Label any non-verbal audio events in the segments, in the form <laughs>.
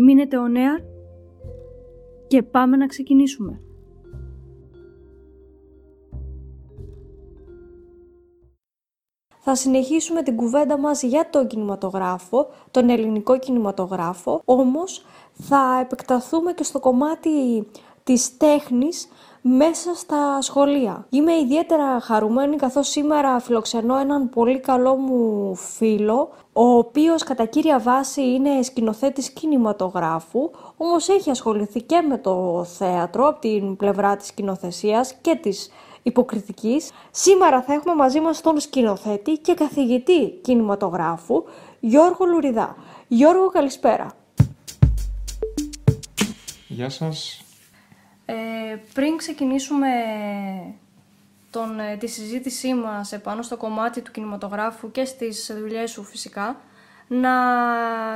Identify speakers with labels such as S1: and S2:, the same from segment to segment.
S1: Μείνετε ο νέα και πάμε να ξεκινήσουμε. Θα συνεχίσουμε την κουβέντα μας για τον κινηματογράφο, τον ελληνικό κινηματογράφο, όμως θα επεκταθούμε και στο κομμάτι της τέχνης μέσα στα σχολεία. Είμαι ιδιαίτερα χαρούμενη καθώς σήμερα φιλοξενώ έναν πολύ καλό μου φίλο, ο οποίος κατά κύρια βάση είναι σκηνοθέτης κινηματογράφου, όμως έχει ασχοληθεί και με το θέατρο από την πλευρά της σκηνοθεσίας και της υποκριτικής. Σήμερα θα έχουμε μαζί μας τον σκηνοθέτη και καθηγητή κινηματογράφου Γιώργο Λουριδά. Γιώργο καλησπέρα.
S2: Γεια σας.
S1: Ε, πριν ξεκινήσουμε τον, ε, τη συζήτησή μας επάνω στο κομμάτι του κινηματογράφου και στις δουλειές σου φυσικά, να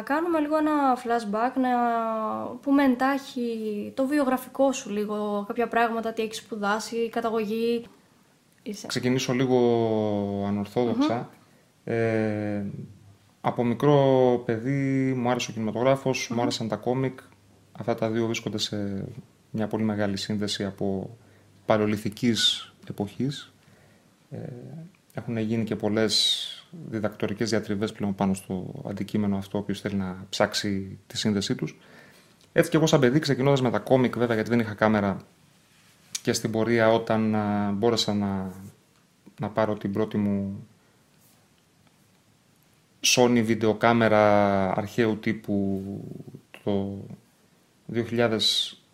S1: κάνουμε λίγο ένα flashback, να πούμε εντάχει το βιογραφικό σου λίγο, κάποια πράγματα, τι έχεις σπουδάσει, η καταγωγή.
S2: Είσαι. Ξεκινήσω λίγο Ε, από μικρό παιδί μου άρεσε ο κινηματογραφος μου άρεσαν τα κόμικ. Αυτά τα δύο βρίσκονται σε μια πολύ μεγάλη σύνδεση από παλαιολιθικής εποχής. Ε, έχουν γίνει και πολλές διδακτορικές διατριβές πλέον πάνω στο αντικείμενο αυτό, ο οποίος θέλει να ψάξει τη σύνδεσή τους. Έτσι και εγώ σαν παιδί, ξεκινώντας με τα κόμικ βέβαια, γιατί δεν είχα κάμερα και στην πορεία όταν μπόρεσα να, να πάρω την πρώτη μου Sony βιντεοκάμερα αρχαίου τύπου το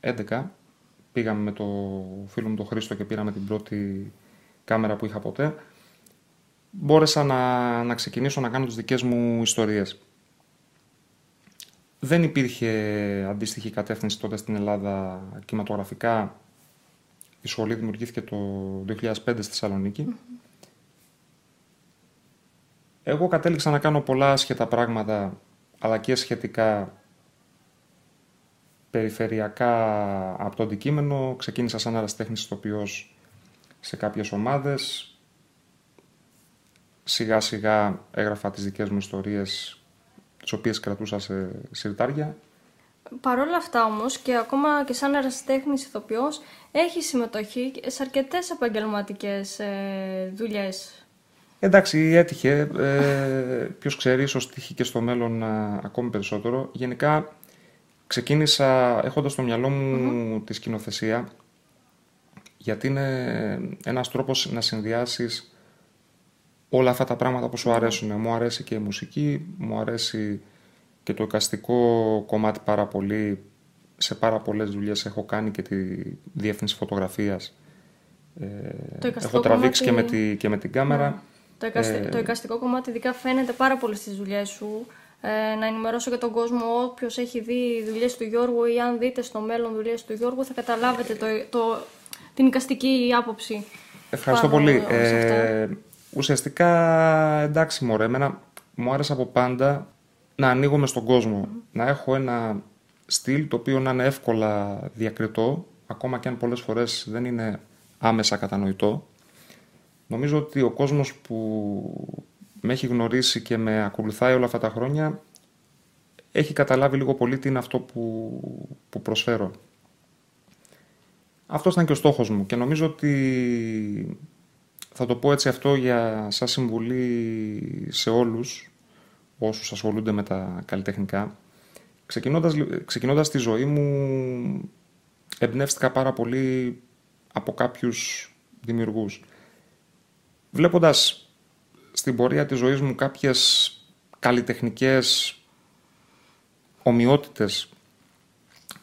S2: 2011 πήγαμε με το φίλο μου τον Χρήστο και πήραμε την πρώτη κάμερα που είχα ποτέ μπόρεσα να, να ξεκινήσω να κάνω τις δικές μου ιστορίες. Δεν υπήρχε αντίστοιχη κατεύθυνση τότε στην Ελλάδα κινηματογραφικά. Η σχολή δημιουργήθηκε το 2005 στη θεσσαλονικη Εγώ κατέληξα να κάνω πολλά σχετά πράγματα, αλλά και σχετικά περιφερειακά από το αντικείμενο. Ξεκίνησα σαν αεραστέχνης ηθοποιός σε κάποιες ομάδες, σιγά σιγά έγραφα τις δικές μου ιστορίες τις οποίες κρατούσα σε συρτάρια.
S1: Παρ' όλα αυτά όμως και ακόμα και σαν ερασιτέχνης ηθοποιός έχεις συμμετοχή σε αρκετές επαγγελματικές ε, δουλειές.
S2: Εντάξει, έτυχε. Ε, ποιος ξέρει, ίσως τύχει και στο μέλλον ε, ακόμη περισσότερο. Γενικά ξεκίνησα έχοντας στο μυαλό μου τη σκηνοθεσία γιατί είναι ένας τρόπος να συνδυάσεις όλα αυτά τα πράγματα που σου αρέσουν. Μου αρέσει και η μουσική, μου αρέσει και το εικαστικό κομμάτι πάρα πολύ. Σε πάρα πολλές δουλειές έχω κάνει και τη διεύθυνση φωτογραφίας. Ε, έχω τραβήξει και, με τη, και με την κάμερα. Ναι.
S1: Το, εικαστι... ε... το εικαστικό κομμάτι ειδικά φαίνεται πάρα πολύ στις δουλειές σου. Ε, να ενημερώσω και τον κόσμο, όποιος έχει δει δουλειές του Γιώργου ή αν δείτε στο μέλλον δουλειές του Γιώργου, θα καταλάβετε το, το, την εικαστική άποψη.
S2: Ευχαριστώ πολύ. Ε, Ουσιαστικά, εντάξει μωρέ, εμένα μου άρεσε από πάντα να ανοίγομαι στον κόσμο. Να έχω ένα στυλ το οποίο να είναι εύκολα διακριτό, ακόμα και αν πολλές φορές δεν είναι άμεσα κατανοητό. Νομίζω ότι ο κόσμος που με έχει γνωρίσει και με ακολουθάει όλα αυτά τα χρόνια έχει καταλάβει λίγο πολύ τι είναι αυτό που, που προσφέρω. Αυτός ήταν και ο στόχος μου και νομίζω ότι θα το πω έτσι αυτό για σαν συμβουλή σε όλους όσους ασχολούνται με τα καλλιτεχνικά. Ξεκινώντας, ξεκινώντας τη ζωή μου εμπνεύστηκα πάρα πολύ από κάποιους δημιουργούς. Βλέποντας στην πορεία της ζωής μου κάποιες καλλιτεχνικές ομοιότητες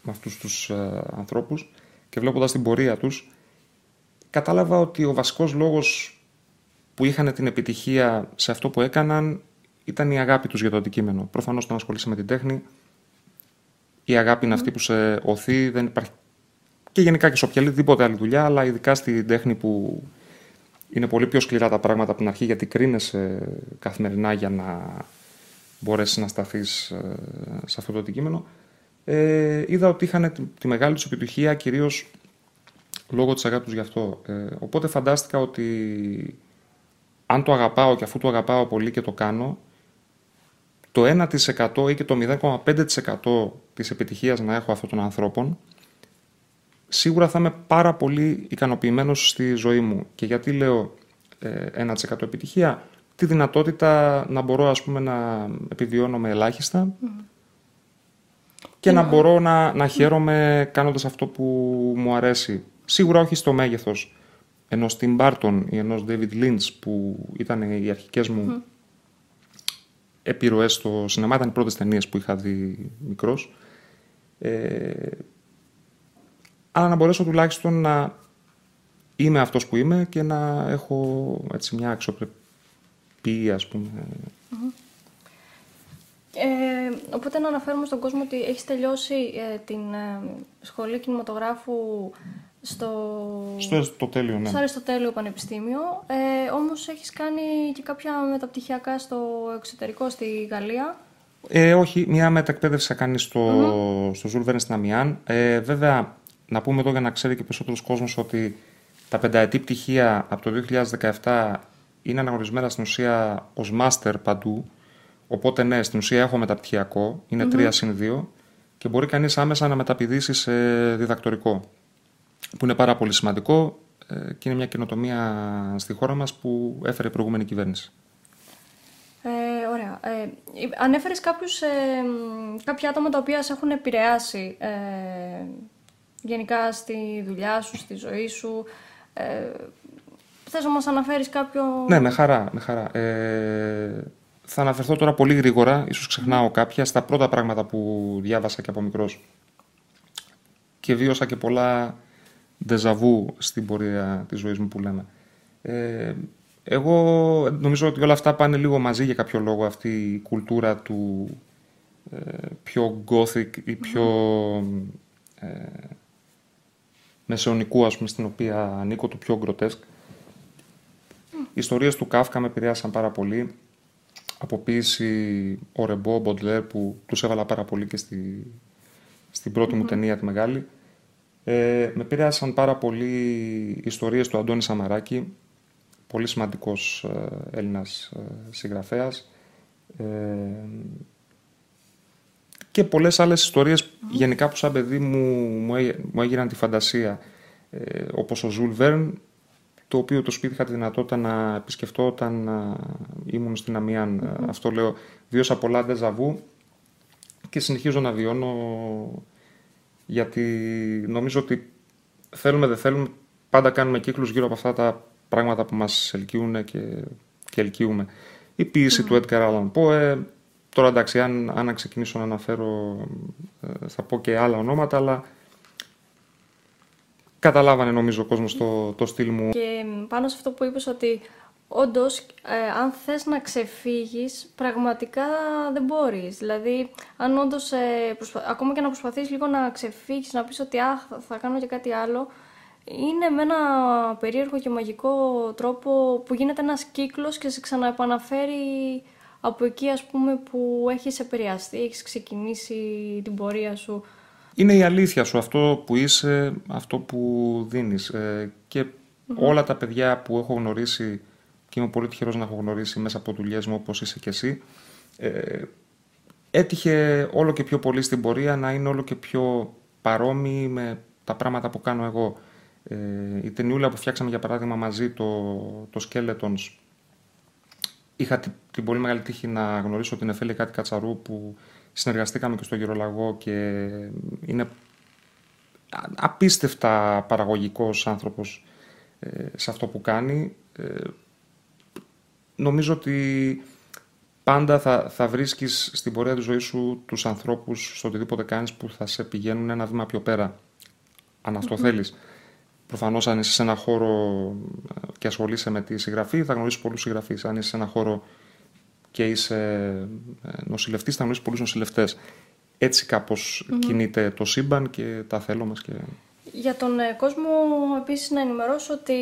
S2: με αυτούς τους ε, ανθρώπους και βλέποντας την πορεία τους κατάλαβα ότι ο βασικός λόγος που είχαν την επιτυχία σε αυτό που έκαναν ήταν η αγάπη τους για το αντικείμενο. Προφανώς όταν ασχολείσαι με την τέχνη η αγάπη είναι αυτή που σε οθεί, δεν υπάρχει και γενικά και σε οποιαδήποτε άλλη δουλειά, αλλά ειδικά στην τέχνη που είναι πολύ πιο σκληρά τα πράγματα από την αρχή, γιατί κρίνεσαι καθημερινά για να μπορέσεις να σταθείς ε, σε αυτό το αντικείμενο. Ε, είδα ότι είχαν τη, μεγάλη τους επιτυχία κυρίως λόγω της αγάπης τους γι' αυτό. Ε, οπότε φαντάστηκα ότι αν το αγαπάω και αφού το αγαπάω πολύ και το κάνω, το 1% ή και το 0,5% της επιτυχίας να έχω αυτών των ανθρώπων, σίγουρα θα είμαι πάρα πολύ ικανοποιημένος στη ζωή μου. Και γιατί λέω 1% ε, επιτυχία, τη δυνατότητα να μπορώ ας πούμε να επιβιώνω με ελάχιστα και να μπορώ να, να χαίρομαι κάνοντας αυτό που μου αρέσει. Σίγουρα όχι στο μέγεθος ενός Tim Burton ή ενός David Lynch που ήταν οι αρχικές μου mm. επιρροές στο σινεμά, ήταν οι πρώτες ταινίες που είχα δει μικρός. Ε, αλλά να μπορέσω τουλάχιστον να είμαι αυτός που είμαι και να έχω έτσι, μια αξιοπρεπή, ας πούμε.
S1: Ε, οπότε να αναφέρουμε στον κόσμο ότι έχεις τελειώσει ε, την ε, σχολή κινηματογράφου στο,
S2: στο Αριστοτέλειο, ναι.
S1: Στο Αριστοτέλειο Πανεπιστήμιο. Ε, όμως έχεις κάνει και κάποια μεταπτυχιακά στο εξωτερικό, στη Γαλλία;
S2: Ε, όχι, μια μετακπαίδευση θα κάνεις στο, mm-hmm. στο Ζουλβέρν στην Αμιάν. Ε, βέβαια, να πούμε εδώ για να ξέρει και περισσότερος κόσμος ότι τα πενταετή πτυχία από το 2017 είναι αναγνωρισμένα στην ουσία ως μάστερ παντού. Οπότε ναι, στην ουσία έχω μεταπτυχιακό, είναι mm-hmm. 3 συν 2 και μπορεί κανείς άμεσα να μεταπηδήσει σε διδακτορικό που είναι πάρα πολύ σημαντικό ε, και είναι μια καινοτομία στη χώρα μας που έφερε η προηγούμενη κυβέρνηση.
S1: Ε, ωραία. Ε, ανέφερες κάποιους, ε, κάποια άτομα τα οποία σε έχουν επηρεάσει ε, γενικά στη δουλειά σου, στη ζωή σου. Ε, θες να μας αναφέρεις κάποιο...
S2: Ναι, με χαρά. Με χαρά. Ε, θα αναφερθώ τώρα πολύ γρήγορα, ίσως ξεχνάω κάποια, στα πρώτα πράγματα που διάβασα και από μικρός. Και βίωσα και πολλά ντεζαβού στην πορεία της ζωής μου που λέμε. Ε, εγώ νομίζω ότι όλα αυτά πάνε λίγο μαζί για κάποιο λόγο αυτή η κουλτούρα του ε, πιο gothic ή πιο ε, μεσαιωνικού ας πούμε στην οποία ανήκω του πιο γκροτέσκ. Οι ιστορίες του Κάφκα με επηρέασαν πάρα πολύ. Από ποίηση ο Ρεμπό, Μποντλέρ που τους έβαλα πάρα πολύ και στη, στην πρώτη μου ταινία τη μεγάλη. Ε, με επηρέασαν πάρα πολύ οι ιστορίες του Αντώνη Σαμαράκη, πολύ σημαντικός ε, Έλληνας ε, συγγραφέας. Ε, και πολλές άλλες ιστορίες γενικά που σαν παιδί μου, μου, έγιναν τη φαντασία. Ε, όπως ο Ζουλ Βέρν, το οποίο το σπίτι είχα τη δυνατότητα να επισκεφτώ όταν ήμουν στην Amiens Αυτό λέω, βίωσα πολλά ντεζαβού και συνεχίζω να βιώνω γιατί νομίζω ότι θέλουμε δεν θέλουμε πάντα κάνουμε κύκλους γύρω από αυτά τα πράγματα που μας ελκύουν και, και ελκύουμε. Η ποιήση του Edgar Allan Poe, τώρα εντάξει αν, αν ξεκινήσω να αναφέρω ε, θα πω και άλλα ονόματα αλλά καταλάβανε νομίζω ο κόσμος το, το στυλ μου.
S1: Και πάνω σε αυτό που είπες ότι Όντως, ε, αν θες να ξεφύγεις, πραγματικά δεν μπορείς. Δηλαδή, αν όντως, ε, ακόμα και να προσπαθείς λίγο να ξεφύγεις, να πεις ότι αχ, θα κάνω και κάτι άλλο, είναι με ένα περίεργο και μαγικό τρόπο που γίνεται ένας κύκλος και σε ξαναεπαναφέρει από εκεί ας πούμε που έχεις επηρεαστεί, έχεις ξεκινήσει την πορεία σου.
S2: Είναι η αλήθεια σου, αυτό που είσαι, αυτό που δίνεις. Ε, και όλα τα παιδιά που έχω γνωρίσει και είμαι πολύ τυχερός να έχω γνωρίσει μέσα από δουλειές μου όπως είσαι και εσύ. Ε, έτυχε όλο και πιο πολύ στην πορεία να είναι όλο και πιο παρόμοιοι με τα πράγματα που κάνω εγώ. Ε, η ταινιούλα που φτιάξαμε για παράδειγμα μαζί, το, το Skeletons, είχα την, την πολύ μεγάλη τύχη να γνωρίσω την Εφέλη Κάτι Κατσαρού που συνεργαστήκαμε και στο Γερολαγό και είναι απίστευτα παραγωγικός άνθρωπος ε, σε αυτό που κάνει. Ε, νομίζω ότι πάντα θα, θα βρίσκεις στην πορεία της ζωής σου τους ανθρώπους στο οτιδήποτε κάνεις που θα σε πηγαίνουν ένα βήμα πιο πέρα, αν αυτό mm-hmm. θέλεις. Προφανώς αν είσαι σε ένα χώρο ε, και ασχολείσαι με τη συγγραφή θα γνωρίσεις πολλούς συγγραφείς. Αν είσαι σε ένα χώρο και είσαι ε, νοσηλευτής θα γνωρίσεις πολλούς νοσηλευτές. έτσι κινείται το σύμπαν και τα θέλω μας. Και...
S1: Για τον ε, κόσμο επίσης να ενημερώσω ότι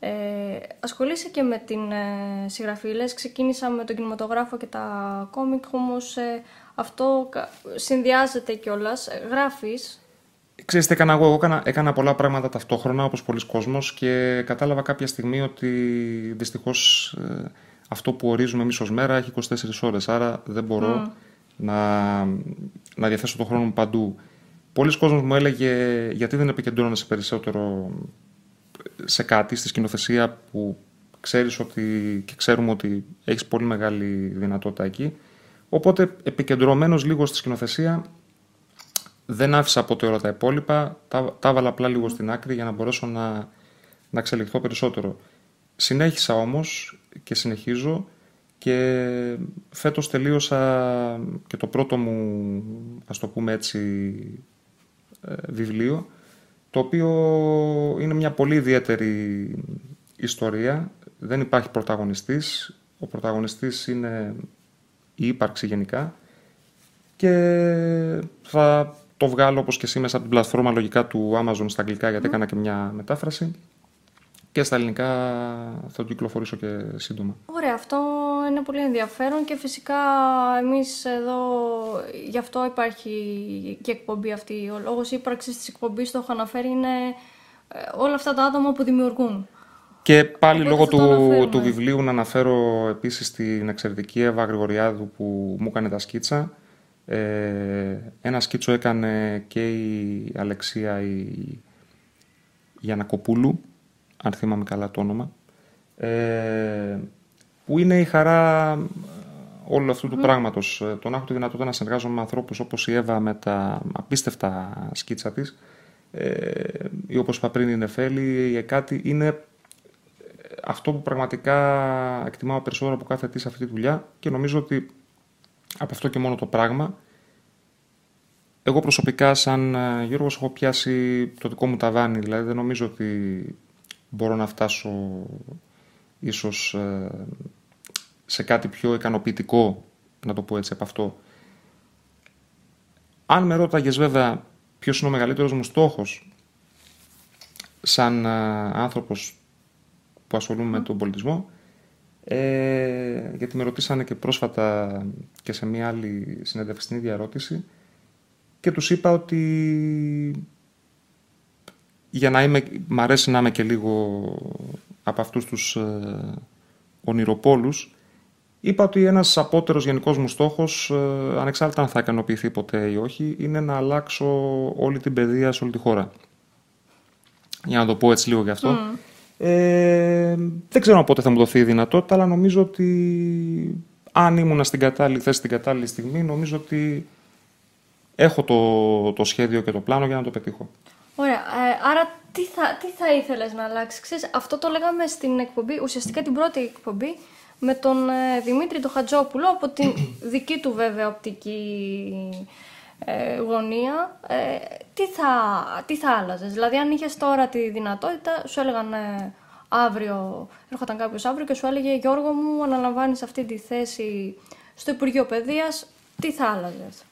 S1: ε, ασχολείσαι και με την ε, συγγραφή. Λες, ξεκίνησα με τον κινηματογράφο και τα κόμικ, όμως ε, αυτό συνδυάζεται κιόλας. Γράφεις.
S2: Ξέρεις τι έκανα εγώ, έκανα, έκανα πολλά πράγματα ταυτόχρονα όπως πολλοί κόσμος και κατάλαβα κάποια στιγμή ότι δυστυχώς ε, αυτό που ορίζουμε εμείς ως μέρα έχει 24 ώρες, άρα δεν μπορώ να, να διαθέσω τον χρόνο μου παντού. Πολλοί κόσμος μου έλεγε γιατί δεν επικεντρώνεσαι περισσότερο σε κάτι, στη σκηνοθεσία που ξέρεις ότι και ξέρουμε ότι έχεις πολύ μεγάλη δυνατότητα εκεί. Οπότε επικεντρωμένος λίγο στη σκηνοθεσία δεν άφησα ποτέ όλα τα υπόλοιπα, τα, τα έβαλα απλά λίγο στην άκρη για να μπορέσω να, να εξελιχθώ περισσότερο. Συνέχισα όμως και συνεχίζω και φέτος τελείωσα και το πρώτο μου, ας το πούμε έτσι, ε, βιβλίο, το οποίο είναι μια πολύ ιδιαίτερη ιστορία. Δεν υπάρχει πρωταγωνιστής. Ο πρωταγωνιστής είναι η ύπαρξη γενικά και θα το βγάλω όπως και εσύ μέσα από την πλατφόρμα λογικά του Amazon στα αγγλικά γιατί έκανα και μια μετάφραση και στα ελληνικά θα το κυκλοφορήσω και σύντομα.
S1: Ωραία, αυτό είναι πολύ ενδιαφέρον και φυσικά εμείς εδώ γι' αυτό υπάρχει και εκπομπή αυτή. Ο λόγος ύπαρξης της εκπομπής το έχω αναφέρει είναι ε, όλα αυτά τα άτομα που δημιουργούν.
S2: Και πάλι λόγω του, του βιβλίου να αναφέρω επίσης την εξαιρετική Εύα Γρηγοριάδου που μου έκανε τα σκίτσα. Ε, ένα σκίτσο έκανε και η Αλεξία η Γιανακοπούλου, αν θυμάμαι καλά το όνομα, ε, που είναι η χαρά όλου αυτού του mm. πράγματος. Ε, το να έχω τη δυνατότητα να συνεργάζομαι με ανθρώπους όπως η Εύα με τα απίστευτα σκίτσα της, ε, ή όπως είπα πριν η Νεφέλη, η Εκάτη, είναι αυτό που πραγματικά εκτιμάω περισσότερο από κάθε τι σε αυτή τη δουλειά και νομίζω ότι από αυτό και μόνο το πράγμα εγώ προσωπικά σαν ε, Γιώργος έχω πιάσει το δικό μου ταβάνι, δηλαδή δεν νομίζω ότι μπορώ να φτάσω ίσως ε, σε κάτι πιο ικανοποιητικό, να το πω έτσι από αυτό. Αν με ρώταγες βέβαια ποιος είναι ο μεγαλύτερος μου στόχος σαν ε, άνθρωπος που ασχολούμαι με τον πολιτισμό, ε, γιατί με ρωτήσανε και πρόσφατα και σε μια άλλη συνέντευξη στην ίδια ερώτηση και τους είπα ότι για να είμαι, μ' αρέσει να είμαι και λίγο από αυτούς τους ε, ονειροπόλους, είπα ότι ένας απότερος γενικός μου στόχος, ε, ανεξάρτητα αν θα ικανοποιηθεί ποτέ ή όχι, είναι να αλλάξω όλη την παιδεία σε όλη τη χώρα. Για να το πω έτσι λίγο γι' αυτό. Ε, δεν ξέρω πότε θα μου δοθεί η δυνατότητα, αλλά νομίζω ότι αν ήμουν στην κατάλληλη θέση την κατάλληλη στιγμή, νομίζω ότι έχω το, το σχέδιο και το πλάνο για να το πετύχω.
S1: Ωραία. Ε, άρα τι θα, τι θα ήθελες να αλλάξει; Ξέρεις, αυτό το λέγαμε στην εκπομπή, ουσιαστικά την πρώτη εκπομπή, με τον ε, Δημήτρη το Χατζόπουλο, από την <clears throat> δική του βέβαια οπτική ε, γωνία. Ε, τι, θα, τι θα άλλαζες; Δηλαδή αν είχες τώρα τη δυνατότητα, σου έλεγαν ε, αύριο, έρχονταν κάποιος αύριο και σου έλεγε Γιώργο μου αναλαμβάνεις αυτή τη θέση στο Υπουργείο Παιδείας, τι θα άλλαζες;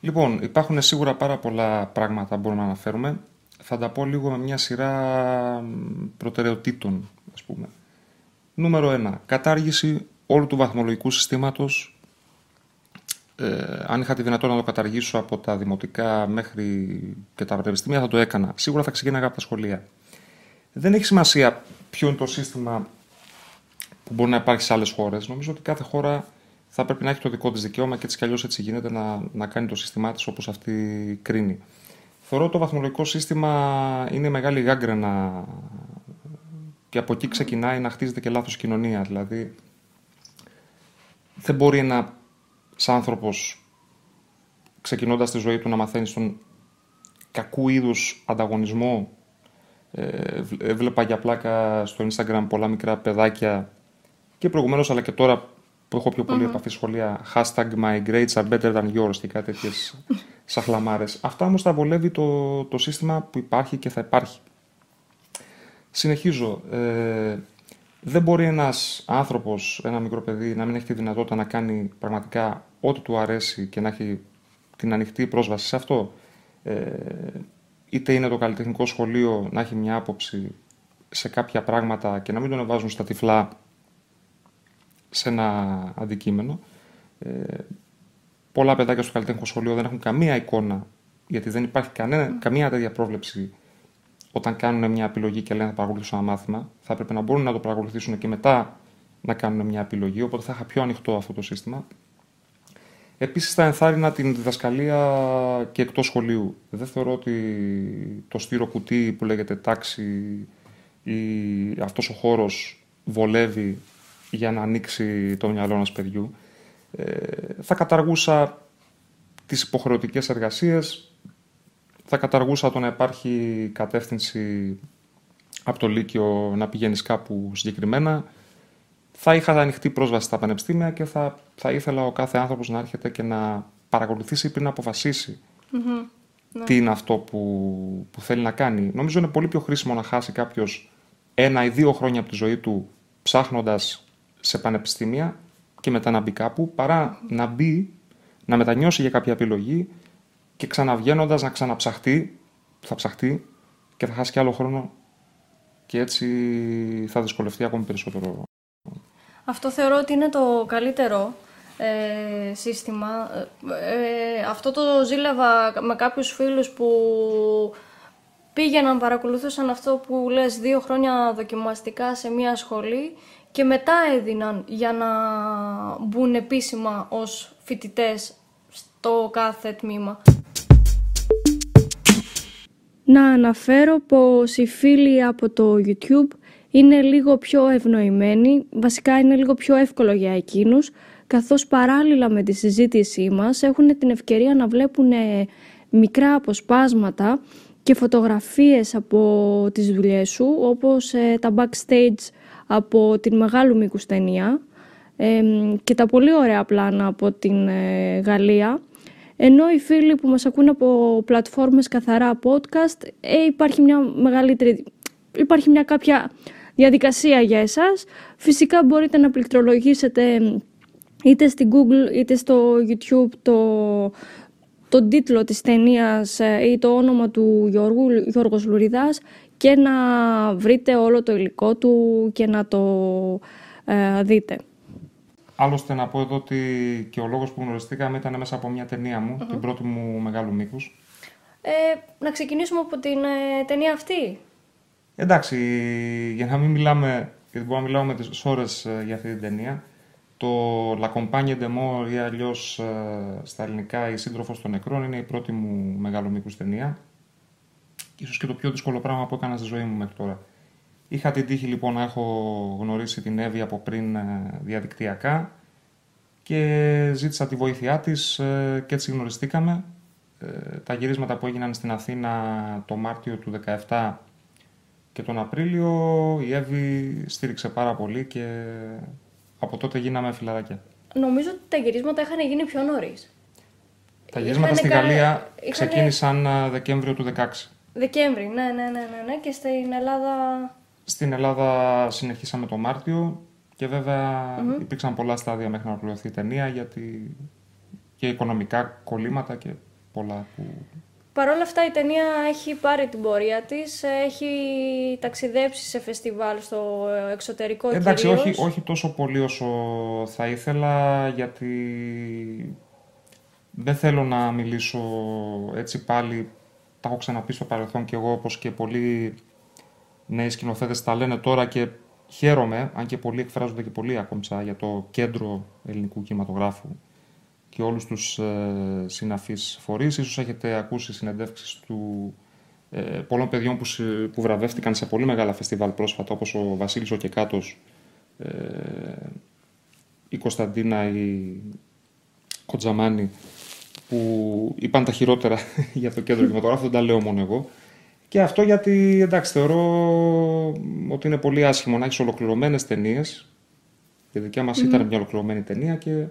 S2: Λοιπόν, υπάρχουν σίγουρα πάρα πολλά πράγματα που μπορούμε να αναφέρουμε. Θα τα πω λίγο με μια σειρά προτεραιοτήτων, ας πούμε. Νούμερο 1. Κατάργηση όλου του βαθμολογικού συστήματος. Ε, αν είχα τη δυνατότητα να το καταργήσω από τα δημοτικά μέχρι και τα πανεπιστήμια θα το έκανα. Σίγουρα θα ξεκίναγα από τα σχολεία. Δεν έχει σημασία ποιο είναι το σύστημα που μπορεί να υπάρχει σε άλλες χώρες. Νομίζω ότι κάθε χώρα θα πρέπει να έχει το δικό της δικαίωμα και έτσι κι αλλιώς έτσι γίνεται να, να κάνει το σύστημά της όπως αυτή κρίνει. Θεωρώ το βαθμολογικό σύστημα είναι μεγάλη γάγκρενα και από εκεί ξεκινάει να χτίζεται και λάθος κοινωνία. Δηλαδή, δεν μπορεί ένα άνθρωπος ξεκινώντας τη ζωή του να μαθαίνεις τον κακού είδους ανταγωνισμό. Ε, έβλεπα για πλάκα στο Instagram πολλά μικρά παιδάκια και προηγουμένως αλλά και τώρα που έχω πιο πολύ mm-hmm. επαφή σχολεία, hashtag my grades are better than yours και κάτι τέτοιες <laughs> σαχλαμάρες. Αυτά όμως θα βολεύει το, το σύστημα που υπάρχει και θα υπάρχει. Συνεχίζω. Ε, δεν μπορεί ένας άνθρωπος, ένα μικρό παιδί, να μην έχει τη δυνατότητα να κάνει πραγματικά ό,τι του αρέσει και να έχει την ανοιχτή πρόσβαση σε αυτό. Ε, είτε είναι το καλλιτεχνικό σχολείο να έχει μια άποψη σε κάποια πράγματα και να μην τον βάζουν στα τυφλά σε ένα αντικείμενο. Ε, πολλά παιδάκια στο καλλιτεχνικό σχολείο δεν έχουν καμία εικόνα, γιατί δεν υπάρχει κανένα, καμία τέτοια πρόβλεψη όταν κάνουν μια επιλογή και λένε θα παρακολουθήσουν ένα μάθημα. Θα έπρεπε να μπορούν να το παρακολουθήσουν και μετά να κάνουν μια επιλογή, οπότε θα είχα πιο ανοιχτό αυτό το σύστημα. Επίσης θα ενθάρρυνα την διδασκαλία και εκτός σχολείου. Δεν θεωρώ ότι το στήρο κουτί που λέγεται τάξη ή αυτός ο χώρος βολεύει για να ανοίξει το μυαλό ενός παιδιού. Ε, θα καταργούσα τις υποχρεωτικές εργασίες, θα καταργούσα το να υπάρχει κατεύθυνση από το Λύκειο να πηγαίνεις κάπου συγκεκριμένα, θα είχα ανοιχτή πρόσβαση στα πανεπιστήμια και θα, θα ήθελα ο κάθε άνθρωπος να έρχεται και να παρακολουθήσει πριν να αποφασίσει ναι. τι είναι αυτό που, που θέλει να κάνει. Νομίζω είναι πολύ πιο χρήσιμο να χάσει κάποιος ένα ή δύο χρόνια από τη ζωή του ψάχνοντας σε πανεπιστήμια και μετά να μπει κάπου, παρά να μπει, να μετανιώσει για κάποια επιλογή και ξαναβγαίνοντας να ξαναψαχτεί, θα ψαχτεί και θα χάσει και άλλο χρόνο και έτσι θα δυσκολευτεί ακόμη περισσότερο
S1: αυτό θεωρώ ότι είναι το καλύτερο ε, σύστημα. Ε, αυτό το ζήλευα με κάποιους φίλους που πήγαιναν, παρακολουθούσαν αυτό που λες δύο χρόνια δοκιμαστικά σε μία σχολή και μετά έδιναν για να μπουν επίσημα ως φοιτητές στο κάθε τμήμα. Να αναφέρω πως οι φίλοι από το YouTube είναι λίγο πιο ευνοημένοι, βασικά είναι λίγο πιο εύκολο για εκείνους, καθώς παράλληλα με τη συζήτησή μας έχουν την ευκαιρία να βλέπουν ε, μικρά αποσπάσματα και φωτογραφίες από τις δουλειές σου, όπως ε, τα backstage από την μεγάλου μήκους ταινία και τα πολύ ωραία πλάνα από την ε, Γαλλία. Ενώ οι φίλοι που μας ακούν από πλατφόρμες καθαρά podcast, υπάρχει μια μεγαλύτερη, υπάρχει μια κάποια διαδικασία για εσάς. Φυσικά μπορείτε να πληκτρολογήσετε είτε στην Google είτε στο YouTube το, τον τίτλο της ταινίας ε, ή το όνομα του Γιώργου, Γιώργος Λουριδάς και να βρείτε όλο το υλικό του και να το ε, δείτε.
S2: Άλλωστε να πω εδώ ότι και ο λόγος που γνωριστήκαμε ήταν μέσα από μια ταινία μου, την πρώτη μου μεγάλου μήκους.
S1: Ε, να ξεκινήσουμε από την ε, ταινία αυτή.
S2: Εντάξει, για να μην μιλάμε, γιατί μπορούμε να μιλάμε με τις ώρες ε, για αυτή την ταινία, το La Compagne de Mort ή αλλιώς ε, στα ελληνικά η σύντροφος των νεκρών είναι η πρώτη μου μεγάλο μήκους ταινία. Ίσως και το πιο δύσκολο πράγμα που έκανα στη ζωή μου μέχρι τώρα. Είχα την τύχη λοιπόν να έχω γνωρίσει την Εύη από πριν ε, διαδικτυακά και ζήτησα τη βοήθειά της και έτσι γνωριστήκαμε. Τα γυρίσματα που έγιναν στην Αθήνα το Μάρτιο του 2017 και τον Απρίλιο η Εύη στήριξε πάρα πολύ και από τότε γίναμε φιλαράκια.
S1: Νομίζω ότι τα γυρίσματα είχαν γίνει πιο νωρίς.
S2: Τα γυρίσματα στη Γαλλία ξεκίνησαν Δεκέμβριο του 2016.
S1: Δεκέμβρη, ναι, ναι, ναι, ναι, ναι. Και στην Ελλάδα...
S2: Στην Ελλάδα συνεχίσαμε το Μάρτιο και βεβαια υπήρξαν πολλά στάδια μέχρι να ολοκληρωθεί η ταινία γιατί και οικονομικά κολλήματα και πολλά που
S1: Παρ' όλα αυτά η ταινία έχει πάρει την πορεία της, έχει ταξιδέψει σε φεστιβάλ στο εξωτερικό
S2: Εντάξει, όχι, όχι τόσο πολύ όσο θα ήθελα, γιατί δεν θέλω να μιλήσω έτσι πάλι, τα έχω ξαναπεί στο παρελθόν και εγώ, όπως και πολλοί νέοι σκηνοθέτες τα λένε τώρα και χαίρομαι, αν και πολλοί εκφράζονται και πολλοί ακόμη για το κέντρο ελληνικού κινηματογράφου και όλους τους ε, συναφείς φορείς. Ίσως έχετε ακούσει συνεντεύξεις του ε, πολλών παιδιών που, που βραβεύτηκαν σε πολύ μεγάλα φεστιβάλ πρόσφατα, όπως ο Βασίλης ο Κεκάτος, ε, η Κωνσταντίνα, η Κοτζαμάνη, που είπαν τα χειρότερα <laughs> για το κέντρο κινηματογράφου, δεν τα λέω μόνο εγώ. Και αυτό γιατί, εντάξει, θεωρώ ότι είναι πολύ άσχημο να έχεις ολοκληρωμένες ταινίες. Η δικιά μας ήταν μια ολοκληρωμένη ταινία και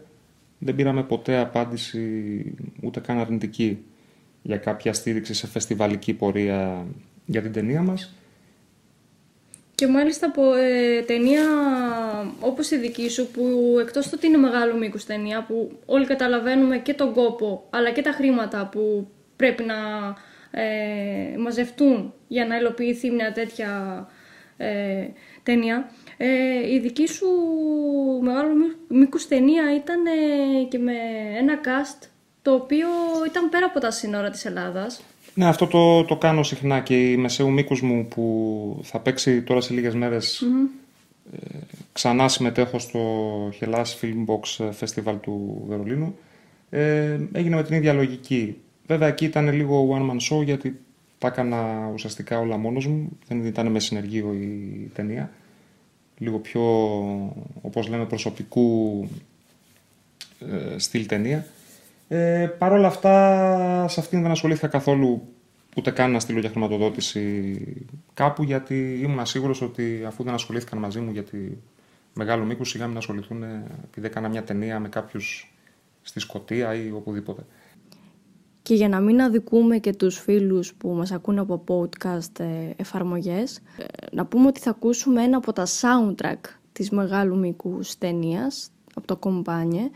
S2: δεν πήραμε ποτέ απάντηση ούτε καν αρνητική για κάποια στήριξη σε φεστιβαλική πορεία για την ταινία μας.
S1: Και μάλιστα από ε, ταινία όπως η δική σου που εκτός του ότι είναι μεγάλο μήκος ταινία που όλοι καταλαβαίνουμε και τον κόπο αλλά και τα χρήματα που πρέπει να ε, μαζευτούν για να υλοποιηθεί μια τέτοια ε, ταινία. Ε, η δική σου μεγάλο μήκος ταινία ήταν ε, και με ένα cast το οποίο ήταν πέρα από τα σύνορα της Ελλάδας.
S2: Ναι, αυτό το, το κάνω συχνά και η μεσαίου μήκους μου που θα παίξει τώρα σε λίγες μέρες ε, ξανά συμμετέχω στο Hellas Film Box Festival του Βερολίνου. Ε, έγινε με την ίδια λογική. Βέβαια εκεί ήταν λίγο one man show γιατί τα έκανα ουσιαστικά όλα μόνος μου. Δεν ήταν με συνεργείο η ταινία. Λίγο πιο, όπως λέμε, προσωπικού ε, στυλ ταινία. Ε, Παρ' όλα αυτά, σε αυτήν δεν ασχολήθηκα καθόλου ούτε καν να στείλω για χρηματοδότηση κάπου, γιατί ήμουν σίγουρος ότι αφού δεν ασχολήθηκαν μαζί μου γιατί μεγάλο μήκος, σιγά μην ασχοληθούν επειδή έκανα μια ταινία με κάποιους στη Σκωτία ή οπουδήποτε.
S1: Και για να μην αδικούμε και τους φίλους που μας ακούνε από podcast ε, εφαρμογές, ε, να πούμε ότι θα ακούσουμε ένα από τα soundtrack της μεγάλου μήκου ταινίας από το Κομπάνιε.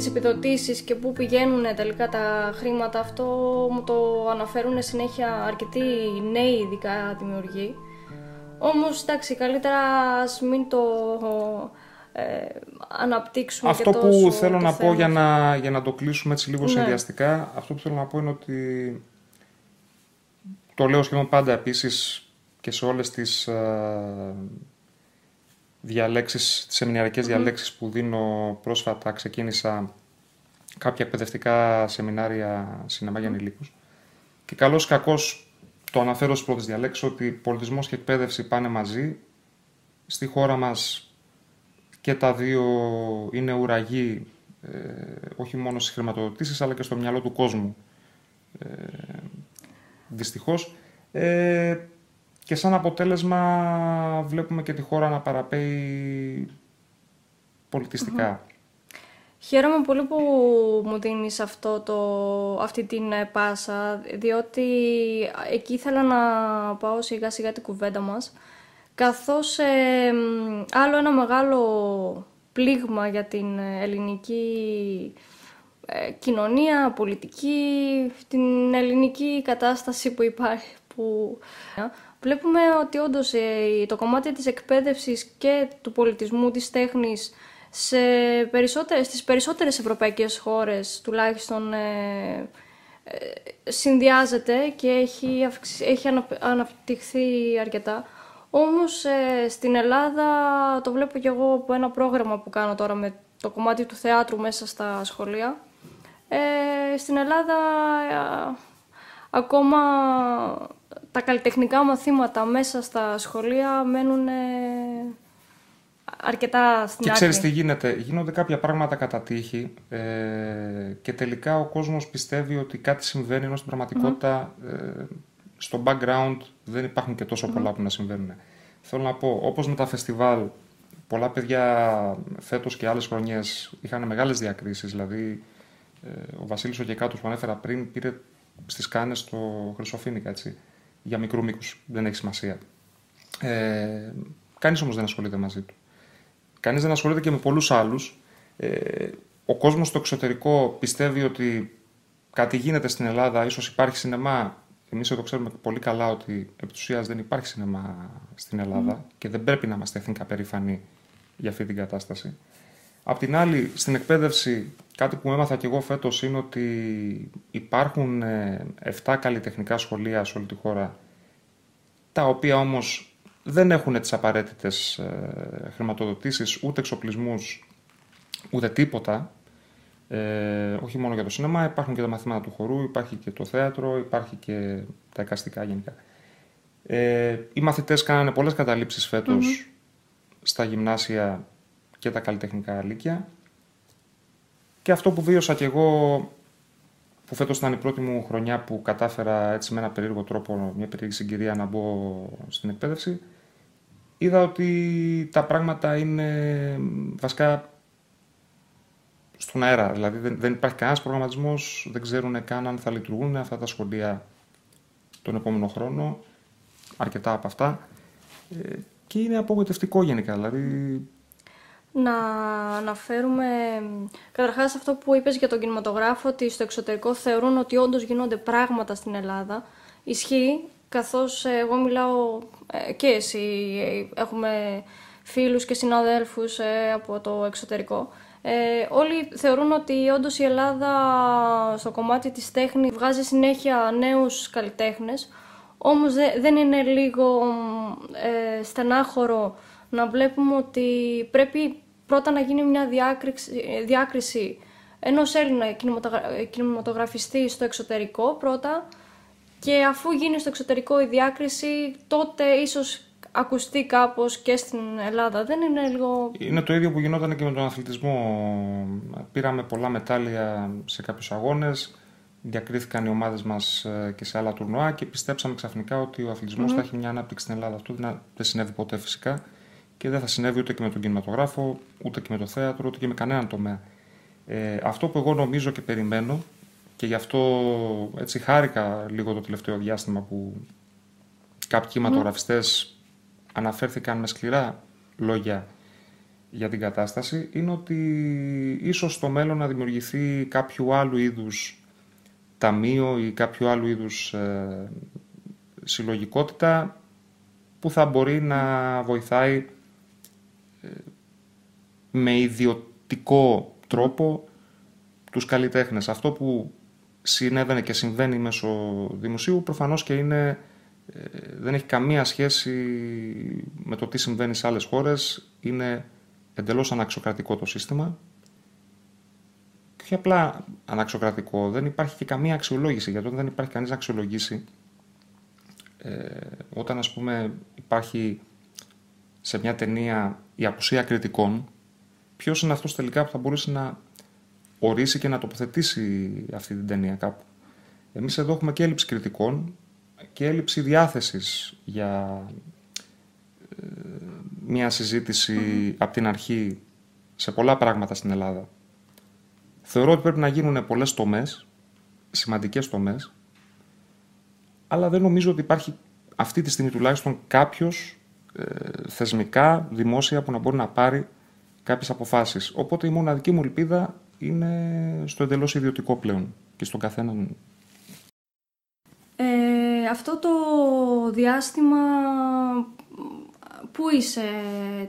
S1: Τις επιδοτήσεις και πού πηγαίνουν τελικά τα χρήματα. Αυτό μου το αναφέρουν συνέχεια αρκετοί νέοι ειδικά δημιουργοί. Όμως, εντάξει, καλύτερα ας μην το ε, αναπτύξουμε
S2: Αυτό
S1: και
S2: που θέλω να πω για να, για να το κλείσουμε έτσι λίγο ναι. συνδυαστικά, αυτό που θέλω να πω είναι ότι το λέω σχεδόν πάντα επίσης και σε όλες τις ε, διαλέξεις, τις σεμιναρικές διαλέξεις που δίνω πρόσφατα ξεκίνησα κάποια εκπαιδευτικά σεμινάρια σινεμά για ανηλίκους και καλώς κακώς το αναφέρω στις πρώτες διαλέξεις ότι πολιτισμός και εκπαίδευση πάνε μαζί. Στη χώρα μας και τα δύο είναι ουραγοί ε, όχι μόνο στις χρηματοδοτήσεις αλλά και στο μυαλό του κόσμου. Ε, δυστυχώς. Ε, και σαν αποτέλεσμα βλέπουμε και τη χώρα να παραπέει πολιτιστικά.
S1: Χαίρομαι πολύ που μου δίνεις αυτό το, αυτή την ε, πάσα, διότι εκεί ήθελα να πάω σιγά σιγά την κουβέντα μας, καθώς ε, άλλο ένα μεγάλο πλήγμα για την ελληνική ε, κοινωνία, πολιτική, την ελληνική κατάσταση που υπάρχει, που βλέπουμε ότι όντως ε, το κομμάτι της εκπαίδευσης και του πολιτισμού, της τέχνης σε περισσότερες, στις περισσότερες ευρωπαϊκές χώρες τουλάχιστον ε, ε συνδυάζεται και έχει, έχει αναπτυχθεί αρκετά. Όμως ε, στην Ελλάδα το βλέπω κι εγώ από ένα πρόγραμμα που κάνω τώρα με το κομμάτι του θεάτρου μέσα στα σχολεία. Ε, στην Ελλάδα ε, ακόμα τα καλλιτεχνικά μαθήματα μέσα στα σχολεία μένουν αρκετά στην
S2: Και ξέρεις τι γίνεται, γίνονται κάποια πράγματα κατά τύχη ε, και τελικά ο κόσμος πιστεύει ότι κάτι συμβαίνει ενώ στην πραγματικότητα ε, στο background δεν υπάρχουν και τόσο πολλά που να συμβαίνουν. Θέλω να πω, όπως με τα φεστιβάλ, πολλά παιδιά φέτος και άλλες χρονιές είχαν μεγάλες διακρίσεις, δηλαδή ε, ο Βασίλης ο Κεκάτος που ανέφερα πριν πήρε στις Κάνες στο Χρυσοφίνικα, έτσι, για μικρού μήκους, δεν έχει σημασία. Ε, κανείς όμως δεν ασχολείται μαζί του. Κανείς δεν ασχολείται και με πολλούς άλλους. Ε, ο κόσμος στο εξωτερικό πιστεύει ότι κάτι γίνεται στην Ελλάδα, ίσως υπάρχει σινεμά. Εμείς εδώ ξέρουμε πολύ καλά ότι επί ουσίας δεν υπάρχει σινεμά στην Ελλάδα και δεν πρέπει να είμαστε εθνικά περήφανοι για αυτή την κατάσταση. Απ' την άλλη, στην εκπαίδευση, κάτι που έμαθα και εγώ φέτος είναι ότι υπάρχουν 7 ε, καλλιτεχνικά σχολεία σε όλη τη χώρα, τα οποία όμως δεν έχουν τις απαραίτητες ε, χρηματοδοτήσεις, ούτε εξοπλισμούς, ούτε τίποτα. Ε, όχι μόνο για το σινεμά, υπάρχουν και τα μαθήματα του χορού, υπάρχει και το θέατρο, υπάρχει και τα εικαστικά γενικά. Ε, οι μαθητές κάνανε πολλές καταλήψεις στα γυμνάσια και τα καλλιτεχνικά λύκεια. Και αυτό που βίωσα κι εγώ, που φέτος ήταν η πρώτη μου χρονιά που κατάφερα έτσι με ένα περίεργο τρόπο, μια περίεργη συγκυρία να μπω στην εκπαίδευση, είδα ότι τα πράγματα είναι βασικά στον αέρα. Δηλαδή δεν, δεν υπάρχει κανένας προγραμματισμός, δεν ξέρουν καν αν θα λειτουργούν αυτά τα σχολεία τον επόμενο χρόνο. Αρκετά από αυτά. Ε, και είναι απογοητευτικό γενικά. Δηλαδή...
S1: Να αναφέρουμε καταρχάς αυτό που είπες για τον κινηματογράφο ότι στο εξωτερικό θεωρούν ότι όντως γίνονται πράγματα στην Ελλάδα. Ισχύει, καθώς εγώ μιλάω ε, και εσύ, ε, έχουμε φίλους και συναδέλφους ε, από το εξωτερικό. Ε, όλοι θεωρούν ότι όντως η Ελλάδα στο κομμάτι της τέχνης βγάζει συνέχεια νέους καλλιτέχνες, όμως δεν είναι λίγο ε, στενάχωρο να βλέπουμε ότι πρέπει πρώτα να γίνει μια διάκριση, διάκριση ενός Έλληνα κινηματογραφιστή στο εξωτερικό πρώτα και αφού γίνει στο εξωτερικό η διάκριση, τότε ίσως ακουστεί κάπως και στην Ελλάδα. Δεν είναι λίγο...
S2: Είναι το ίδιο που γινόταν και με τον αθλητισμό. Πήραμε πολλά μετάλλια σε κάποιους αγώνες, διακρίθηκαν οι ομάδες μας ε, και σε άλλα τουρνουά και πιστέψαμε ξαφνικά ότι ο αθλητισμος θα έχει μια ανάπτυξη στην Ελλάδα. Αυτό δεν συνέβη ποτέ φυσικά και δεν θα συνέβη ούτε και με τον κινηματογράφο, ούτε και με το θέατρο, ούτε και με κανέναν τομέα. Ε, αυτό που εγώ νομίζω και περιμένω και γι' αυτό έτσι χάρηκα λίγο το τελευταίο διάστημα που κάποιοι κινηματογραφιστές αναφέρθηκαν με σκληρά λόγια για την κατάσταση είναι ότι ίσως στο μέλλον να δημιουργηθεί κάποιο άλλου είδους ταμείο ή κάποιο άλλου είδους ε, συλλογικότητα που θα μπορεί να βοηθάει ε, με ιδιωτικό τρόπο τους καλλιτέχνες. Αυτό που συνέβαινε και συμβαίνει μέσω δημοσίου, προφανώς και είναι, ε, δεν έχει καμία σχέση με το τι συμβαίνει σε άλλες χώρες. Είναι εντελώς αναξιοκρατικό το σύστημα. Και όχι απλά αναξιοκρατικό, δεν υπάρχει και καμία αξιολόγηση, γιατί όταν δεν υπάρχει κανείς να αξιολογήσει, ε, όταν ας πούμε υπάρχει σε μια ταινία η απουσία κριτικών, ποιος είναι αυτός τελικά που θα μπορούσε να ορίσει και να τοποθετήσει αυτή την ταινία κάπου. Εμείς εδώ έχουμε και έλλειψη κριτικών και έλλειψη διάθεσης για ε, μια συζήτηση από την αρχή σε πολλά πράγματα στην Ελλάδα. Θεωρώ ότι πρέπει να γίνουν πολλές τομές, σημαντικές τομές, αλλά δεν νομίζω ότι υπάρχει αυτή τη στιγμή τουλάχιστον κάποιος ε, θεσμικά, δημόσια που να μπορεί να πάρει κάποιες αποφάσεις. Οπότε η μοναδική μου ελπίδα είναι στο εντελώς ιδιωτικό πλέον και στον καθέναν.
S1: Ε, αυτό το διάστημα πού είσαι,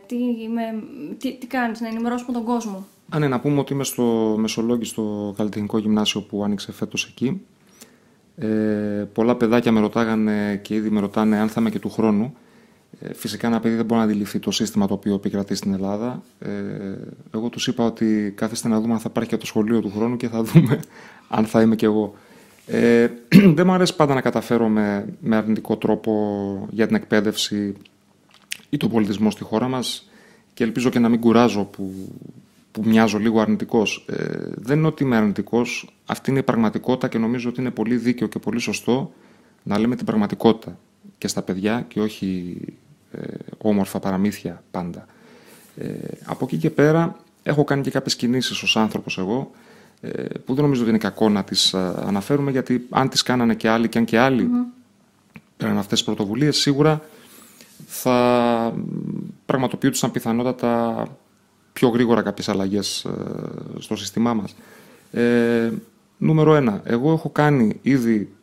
S1: τι, με, τι, τι κάνεις, να ενημερώσουμε τον κόσμο;
S2: Α, ναι, να πούμε ότι είμαι στο Μεσολόγγι, στο καλλιτεχνικό γυμνάσιο που άνοιξε φέτος εκεί. Ε, πολλά παιδάκια με ρωτάγανε και ήδη με ρωτάνε αν θα είμαι και του χρόνου. Ε, φυσικά ένα παιδί δεν μπορεί να αντιληφθεί το σύστημα το οποίο επικρατεί στην Ελλάδα. Ε, εγώ τους είπα ότι κάθεστε να δούμε αν θα υπάρχει και το σχολείο του χρόνου και θα δούμε <laughs> αν θα είμαι κι εγώ. Ε, <clears throat> δεν μου αρέσει πάντα να καταφέρω με, με αρνητικό τρόπο για την εκπαίδευση ή τον πολιτισμό στη χώρα μας και ελπίζω και να μην κουράζω που, που μοιάζω λίγο αρνητικός. Ε, δεν είναι ότι είμαι αρνητικός, αυτή είναι η πραγματικότητα και νομίζω ότι είναι πολύ δίκαιο και πολύ σωστό να λέμε την πραγματικότητα και στα παιδιά και όχι ε, όμορφα παραμύθια πάντα. Ε, από εκεί και πέρα έχω κάνει και κάποιες κινήσεις ως άνθρωπος εγώ ε, που δεν νομίζω ότι είναι κακό να τις αναφέρουμε γιατί αν τις κάνανε και άλλοι και αν και άλλοι mm. πέραν αυτές τις πρωτοβουλίες σίγουρα θα πραγματοποιούνταν πιθανότατα πιο γρήγορα κάποιες αλλαγές στο σύστημά μας. Ε, νούμερο ένα, εγώ έχω κάνει ήδη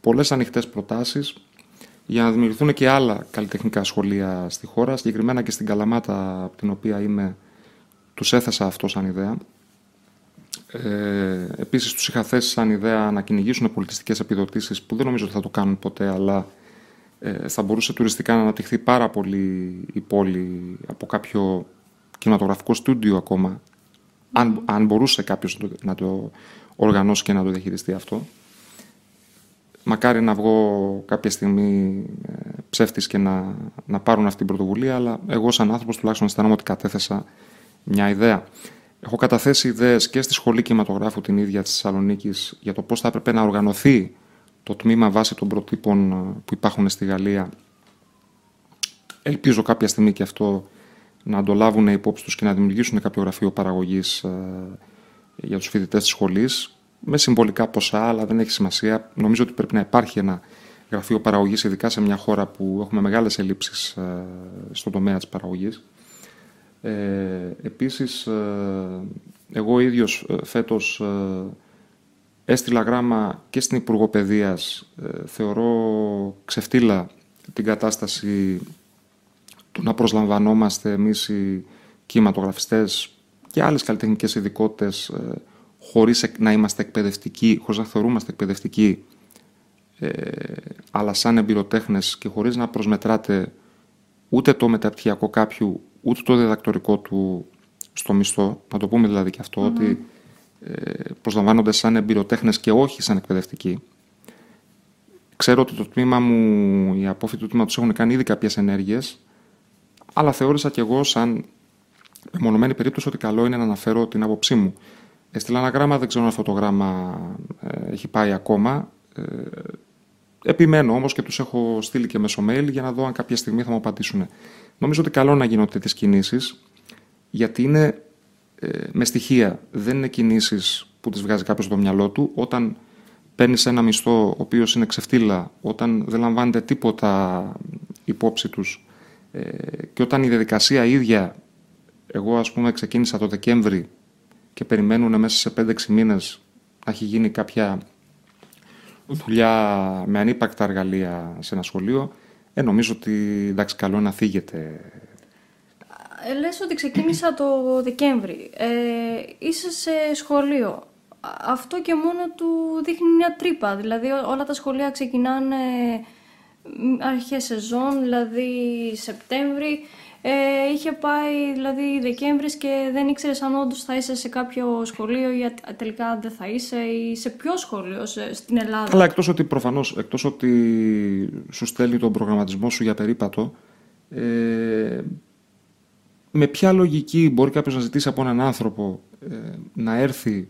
S2: πολλές ανοιχτές προτάσεις για να δημιουργηθούν και άλλα καλλιτεχνικά σχολεία στη χώρα, συγκεκριμένα και στην Καλαμάτα, από την οποία είμαι, τους έθεσα αυτό σαν ιδέα. Ε, επίσης τους είχα θέσει σαν ιδέα να κυνηγήσουν πολιτιστικές επιδοτήσεις που δεν νομίζω ότι θα το κάνουν ποτέ, αλλά ε, θα μπορούσε τουριστικά να αναπτυχθεί πάρα πολύ η πόλη από κάποιο κινηματογραφικό στούντιο ακόμα, αν, αν μπορούσε κάποιος να το οργανώσει και να το διαχειριστεί αυτό. Μακάρι να βγω κάποια στιγμή ε, ψεύτης και να, να πάρουν αυτή την πρωτοβουλία, αλλά εγώ σαν άνθρωπος τουλάχιστον αισθάνομαι ότι κατέθεσα μια ιδέα. Έχω καταθέσει ιδέες και στη Σχολή Κινηματογράφου την ίδια της Θεσσαλονίκης για το πώς θα έπρεπε να οργανωθεί το τμήμα βάσει των προτύπων ε, που υπάρχουν στη Γαλλία. Ελπίζω κάποια στιγμή και αυτό να το λάβουν υπόψη τους και να δημιουργήσουν κάποιο γραφείο παραγωγής ε, για τους φοιτητές της σχολής με συμβολικά ποσά, αλλά δεν έχει σημασία. Νομίζω ότι πρέπει να υπάρχει ένα γραφείο παραγωγής, ειδικά σε μια χώρα που έχουμε μεγάλες ελλείψεις ε, στον τομέα της παραγωγής. Ε, επίσης, ε, εγώ ίδιος ε, φέτος έστειλα γράμμα και στην Υπουργό Παιδείας. θεωρώ ξεφτύλα την κατάσταση του να προσλαμβανόμαστε εμείς οι κινηματογραφιστές και άλλες καλλιτεχνικές ειδικότητες χωρίς να είμαστε εκπαιδευτικοί, χωρίς να θεωρούμαστε εκπαιδευτικοί, ε, αλλά σαν εμπειροτέχνες και χωρίς να προσμετράτε ούτε το μεταπτυχιακό κάποιου, ούτε το διδακτορικό του στο μισθό, να το πούμε δηλαδή και αυτό, ότι ε, προσλαμβάνονται σαν εμπειροτέχνες και όχι σαν εκπαιδευτικοί. Ξέρω ότι το τμήμα μου, οι απόφοιτοι του τμήματος έχουν κάνει ήδη κάποιες ενέργειες, αλλά θεώρησα και εγώ σαν μεμονωμένη περίπτωση ότι καλό είναι να αναφέρω την άποψή μου. Έστειλα ένα γράμμα, δεν ξέρω αν αυτό το γράμμα ε, έχει πάει ακόμα. Ε, επιμένω όμως και τους έχω στείλει και μέσω mail για να δω αν κάποια στιγμή θα μου απαντήσουν. Νομίζω ότι καλό να γίνονται τις κινήσεις, γιατί είναι ε, με στοιχεία. Δεν είναι κινήσεις που τις βγάζει κάποιος στο μυαλό του. Όταν παίρνεις ένα μισθό ο οποίος είναι ξεφτύλα, όταν δεν λαμβάνεται τίποτα υπόψη τους ε, και όταν η διαδικασία ίδια, εγώ ας πούμε ξεκίνησα το Δεκέμβρη και περιμένουν μέσα σε 5-6 μήνες να έχει γίνει κάποια δουλειά με ανύπαρκτα εργαλεία σε ένα σχολείο, ε, νομίζω ότι εντάξει, καλό είναι να θίγεται.
S1: Ε, λες ότι ξεκίνησα το Δεκέμβρη. Ε, είσαι σε σχολείο. Αυτό και μόνο του δείχνει μια τρύπα. Δηλαδή όλα τα σχολεία ξεκινάνε αρχές σεζόν, δηλαδή Σεπτέμβρη ε, είχε πάει δηλαδή Δεκέμβρης και δεν ήξερες αν όντως θα είσαι σε κάποιο σχολείο ή τελικά δεν θα είσαι ή σε ποιο σχολείο στην Ελλάδα.
S2: Αλλά εκτός ότι προφανώς, εκτός ότι σου στέλνει τον προγραμματισμό σου για περίπατο, ε, με ποια λογική μπορεί κάποιος να ζητήσει από έναν άνθρωπο ε, να έρθει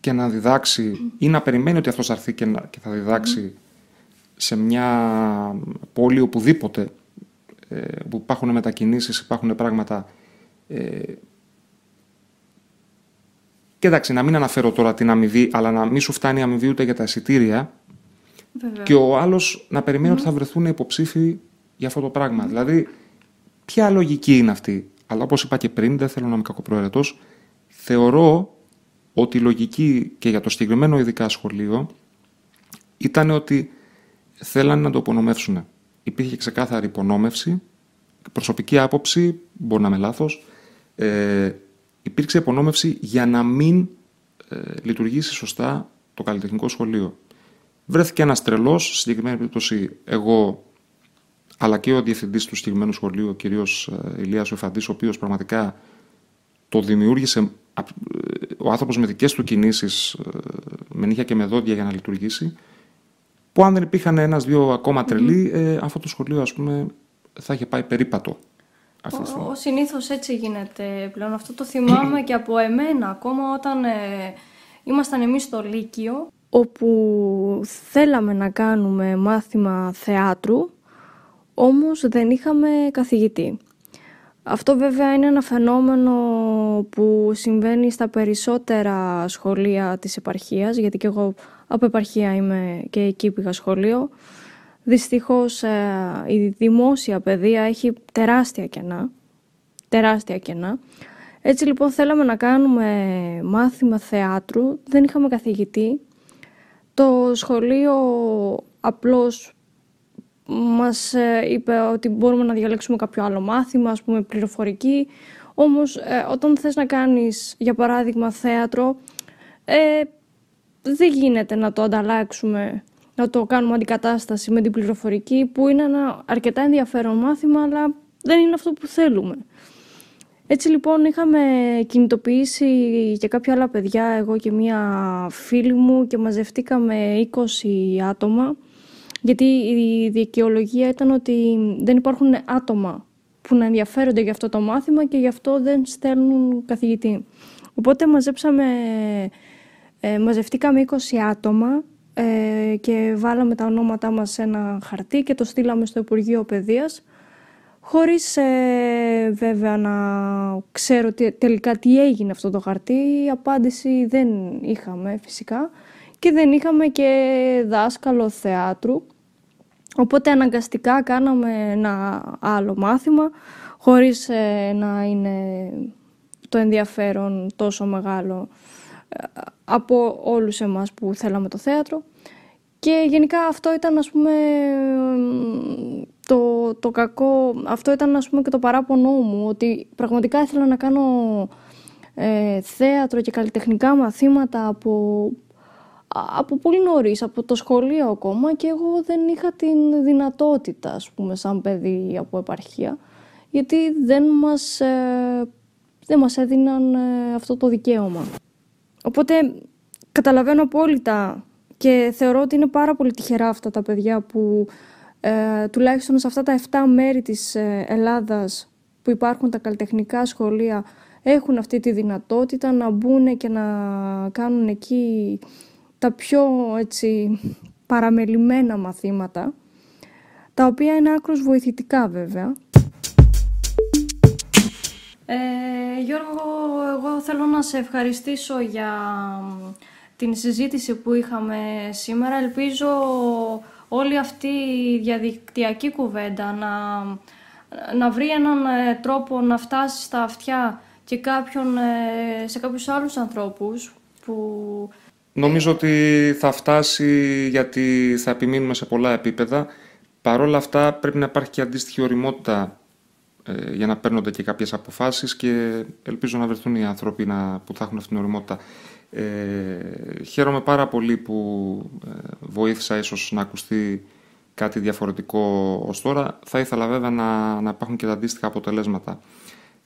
S2: και να διδάξει ή να περιμένει ότι αυτός θα έρθει και, και θα διδάξει σε μια πόλη οπουδήποτε ε, που υπάρχουν μετακινήσεις, υπάρχουν πράγματα... Ε, και εντάξει, να μην αναφέρω τώρα την αμοιβή, αλλά να μην σου φτάνει η αμοιβή ούτε για τα εισιτήρια. Και ο άλλος να περιμένει ότι θα βρεθούν υποψήφοι για αυτό το πράγμα. Δηλαδή, ποια λογική είναι αυτή; Αλλά όπως είπα και πριν, δεν θέλω να είμαι κακοπροαιρετός, θεωρώ ότι η λογική και για το συγκεκριμένο ειδικά σχολείο ήταν ότι θέλανε να το απονομεύσουν υπήρχε ξεκάθαρη υπονόμευση. Προσωπική άποψη, μπορεί να είμαι λάθος. Ε, υπήρξε υπονόμευση για να μην ε, λειτουργήσει σωστά το καλλιτεχνικό σχολείο. Βρέθηκε ένας τρελός, στη συγκεκριμένη περίπτωση εγώ αλλά και ο διευθυντής του συγκεκριμένου σχολείου, ο κύριος ε, Ηλίας Εφαντής, ο οποίος πραγματικά το δημιούργησε ε, ο άνθρωπος με δικές του κινήσεις, ε, με νύχια και με δόντια για να λειτουργήσει, που αν δεν υπήρχαν ένας-δύο ακόμα τρελοί, αυτό το σχολείο ας πούμε θα είχε πάει περίπατο.
S1: Αυτή ο, ο, συνήθως έτσι γίνεται πλέον. Αυτό το θυμάμαι και από εμένα ακόμα όταν ε, ήμασταν εμείς στο Λύκειο όπου θέλαμε να κάνουμε μάθημα θεάτρου όμως δεν είχαμε καθηγητή. Αυτό βέβαια είναι ένα φαινόμενο που συμβαίνει στα περισσότερα σχολεία της επαρχίας, γιατί και εγώ από επαρχία είμαι και εκεί πήγα σχολείο. Δυστυχώς ε, η δημόσια παιδεία έχει τεράστια κενά, τεράστια κενά. Έτσι λοιπόν θέλαμε να κάνουμε μάθημα θεάτρου, δεν είχαμε καθηγητή. Το σχολείο απλώς μας ε, είπε ότι μπορούμε να διαλέξουμε κάποιο άλλο μάθημα, ας πούμε πληροφορική. Όμως ε, όταν θες να κάνεις για παράδειγμα θέατρο, ε, δεν γίνεται να το ανταλλάξουμε, να το κάνουμε αντικατάσταση με την πληροφορική που είναι ένα αρκετά ενδιαφέρον μάθημα αλλά δεν είναι αυτό που θέλουμε. Έτσι λοιπόν είχαμε κινητοποιήσει και κάποια άλλα παιδιά, εγώ και μία φίλη μου και μαζευτήκαμε 20 άτομα γιατί η δικαιολογία ήταν ότι δεν υπάρχουν άτομα που να ενδιαφέρονται για αυτό το μάθημα και γι' αυτό δεν στέλνουν καθηγητή. Οπότε μαζέψαμε, ε, μαζευτήκαμε 20 άτομα ε, και βάλαμε τα ονόματά μας σε ένα χαρτί και το στείλαμε στο Υπουργείο Παιδείας χωρίς ε, βέβαια να ξέρω τι, τελικά τι έγινε αυτό το χαρτί. Η απάντηση δεν είχαμε φυσικά και δεν είχαμε και δάσκαλο θεάτρου Οπότε αναγκαστικά κάναμε ένα άλλο μάθημα χωρίς ε, να είναι το ενδιαφέρον τόσο μεγάλο ε, από όλους εμάς που θέλαμε το θέατρο. Και γενικά αυτό ήταν ας πούμε το, το κακό, αυτό ήταν ας πούμε και το παράπονό μου ότι πραγματικά ήθελα να κάνω ε, θέατρο και καλλιτεχνικά μαθήματα από από πολύ νωρίς, από το σχολείο ακόμα και εγώ δεν είχα την δυνατότητα, ας πούμε, σαν παιδί από επαρχία, γιατί δεν μας, ε, δεν μας έδιναν ε, αυτό το δικαίωμα. Οπότε καταλαβαίνω απόλυτα και θεωρώ ότι είναι πάρα πολύ τυχερά αυτά τα παιδιά που ε, τουλάχιστον σε αυτά τα 7 μέρη της ε, Ελλάδας που υπάρχουν τα καλλιτεχνικά σχολεία έχουν αυτή τη δυνατότητα να μπουν και να κάνουν εκεί τα πιο έτσι, παραμελημένα μαθήματα, τα οποία είναι άκρως βοηθητικά βέβαια. Ε, Γιώργο, εγώ θέλω να σε ευχαριστήσω για την συζήτηση που είχαμε σήμερα. Ελπίζω όλη αυτή η διαδικτυακή κουβέντα να, να βρει έναν ε, τρόπο να φτάσει στα αυτιά και κάποιον, ε, σε κάποιους άλλους ανθρώπους που
S2: Νομίζω ότι θα φτάσει γιατί θα επιμείνουμε σε πολλά επίπεδα. Παρ' όλα αυτά πρέπει να υπάρχει και αντίστοιχη οριμότητα ε, για να παίρνονται και κάποιες αποφάσεις και ελπίζω να βρεθούν οι άνθρωποι να, που θα έχουν αυτήν την οριμότητα. Ε, χαίρομαι πάρα πολύ που ε, βοήθησα ίσως να ακουστεί κάτι διαφορετικό ως τώρα. Θα ήθελα βέβαια να, να υπάρχουν και τα αντίστοιχα αποτελέσματα.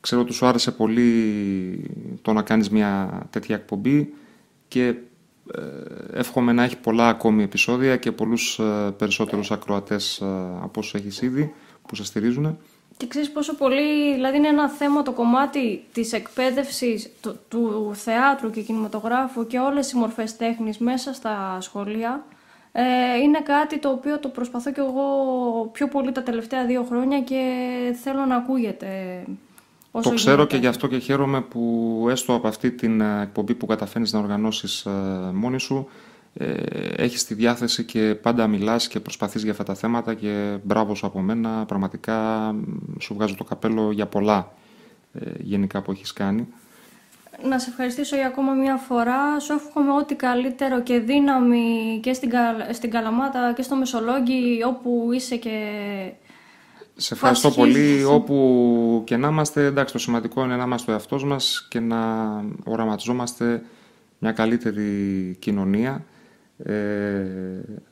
S2: Ξέρω ότι σου άρεσε πολύ το να κάνεις μια τέτοια εκπομπή και ε, εύχομαι να έχει πολλά ακόμη επεισόδια και πολλούς ε, περισσότερους ακροατές ε, από όσους έχεις ήδη που σε στηρίζουν.
S1: Και ξέρεις πόσο πολύ, δηλαδή είναι ένα θέμα το κομμάτι της εκπαίδευσης του, του θεάτρου και κινηματογράφου και όλες οι μορφές τέχνης μέσα στα σχολεία ε, είναι κάτι το οποίο το προσπαθώ και εγώ πιο πολύ τα τελευταία δύο χρόνια και θέλω να ακούγεται
S2: το ξέρω και γι' αυτό και χαίρομαι που έστω από αυτή την ε, εκπομπή που καταφέρνεις να οργανώσεις ε, μόνη σου ε, έχεις τη διάθεση και πάντα μιλάς και προσπαθείς για αυτά τα θέματα και μπράβο σου από μένα, πραγματικά σου βγάζω το καπέλο για πολλά γενικά που έχεις κάνει.
S1: Να σε ευχαριστήσω για ακόμα μια φορά. Σου εύχομαι ό,τι καλύτερο και δύναμη και στην, στην Καλαμάτα και στο Μεσολόγγι όπου είσαι και
S2: σε ευχαριστώ πολύ. Όπου και να είμαστε, εντάξει, το σημαντικό είναι να είμαστε ο εαυτός μας και να οραματιζόμαστε μια καλύτερη κοινωνία. Ε,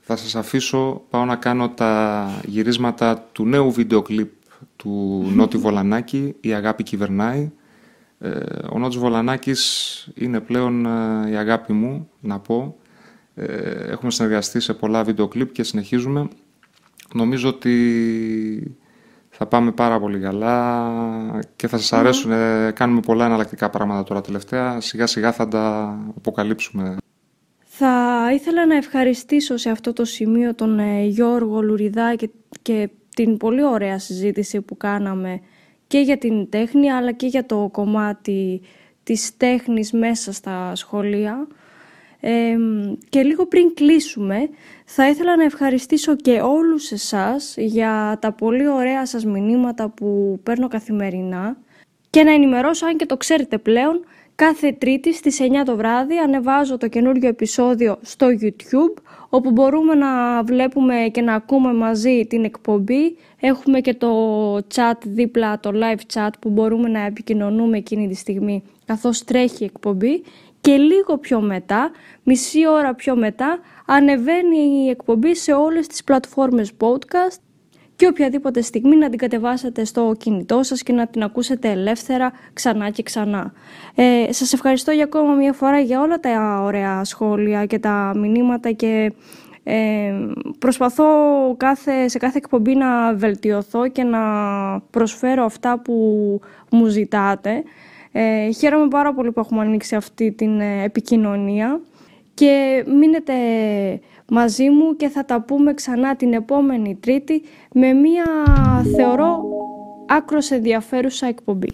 S2: θα σας αφήσω, πάω να κάνω τα γυρίσματα του νέου βίντεο κλιπ του <laughs> Νότι Βολανάκη, «Η αγάπη κυβερνάει». Ε, ο Νότης Βολανάκης είναι πλέον ε, η αγάπη μου, να πω. Ε, έχουμε συνεργαστεί σε πολλά βίντεο κλιπ και συνεχίζουμε. Νομίζω ότι θα πάμε πάρα πολύ καλά και θα σας αρέσουν. Κάνουμε πολλά εναλλακτικά πράγματα τώρα τελευταία. Σιγά σιγά θα τα αποκαλύψουμε.
S1: Θα ήθελα να ευχαριστήσω σε αυτό το σημείο τον ε, Γιώργο Λουριδά και, και την πολύ ωραία συζήτηση που κάναμε και για την τέχνη αλλά και για το κομμάτι της τέχνης μέσα στα σχολεία. και λίγο πριν κλείσουμε, θα ήθελα να ευχαριστήσω και όλους εσάς για τα πολύ ωραία σας μηνύματα που παίρνω καθημερινά και να ενημερώσω, αν και το ξέρετε πλέον, Κάθε Τρίτη στις 9 το βράδυ ανεβάζω το καινούργιο επεισόδιο στο YouTube όπου μπορούμε να βλέπουμε και να ακούμε μαζί την εκπομπή. Έχουμε και το chat δίπλα, το live chat που μπορούμε να επικοινωνούμε εκείνη τη στιγμή καθώς τρέχει η εκπομπή και λίγο πιο μετά, μισή ώρα πιο μετά, ανεβαίνει η εκπομπή σε όλες τις πλατφόρμες podcast και οποιαδήποτε στιγμή να την κατεβάσετε στο κινητό σας και να την ακούσετε ελεύθερα ξανά και ξανά. Ε, σας ευχαριστώ για ακόμα μια φορά για όλα τα ωραία σχόλια και τα μηνύματα και ε, προσπαθώ κάθε, σε κάθε εκπομπή να βελτιωθώ και να προσφέρω αυτά που μου ζητάτε. Ε, χαίρομαι πάρα πολύ που έχουμε ανοίξει αυτή την ε, επικοινωνία και μείνετε μαζί μου και θα τα πούμε ξανά την επόμενη Τρίτη με μία θεωρώ άκρος ενδιαφέρουσα εκπομπή.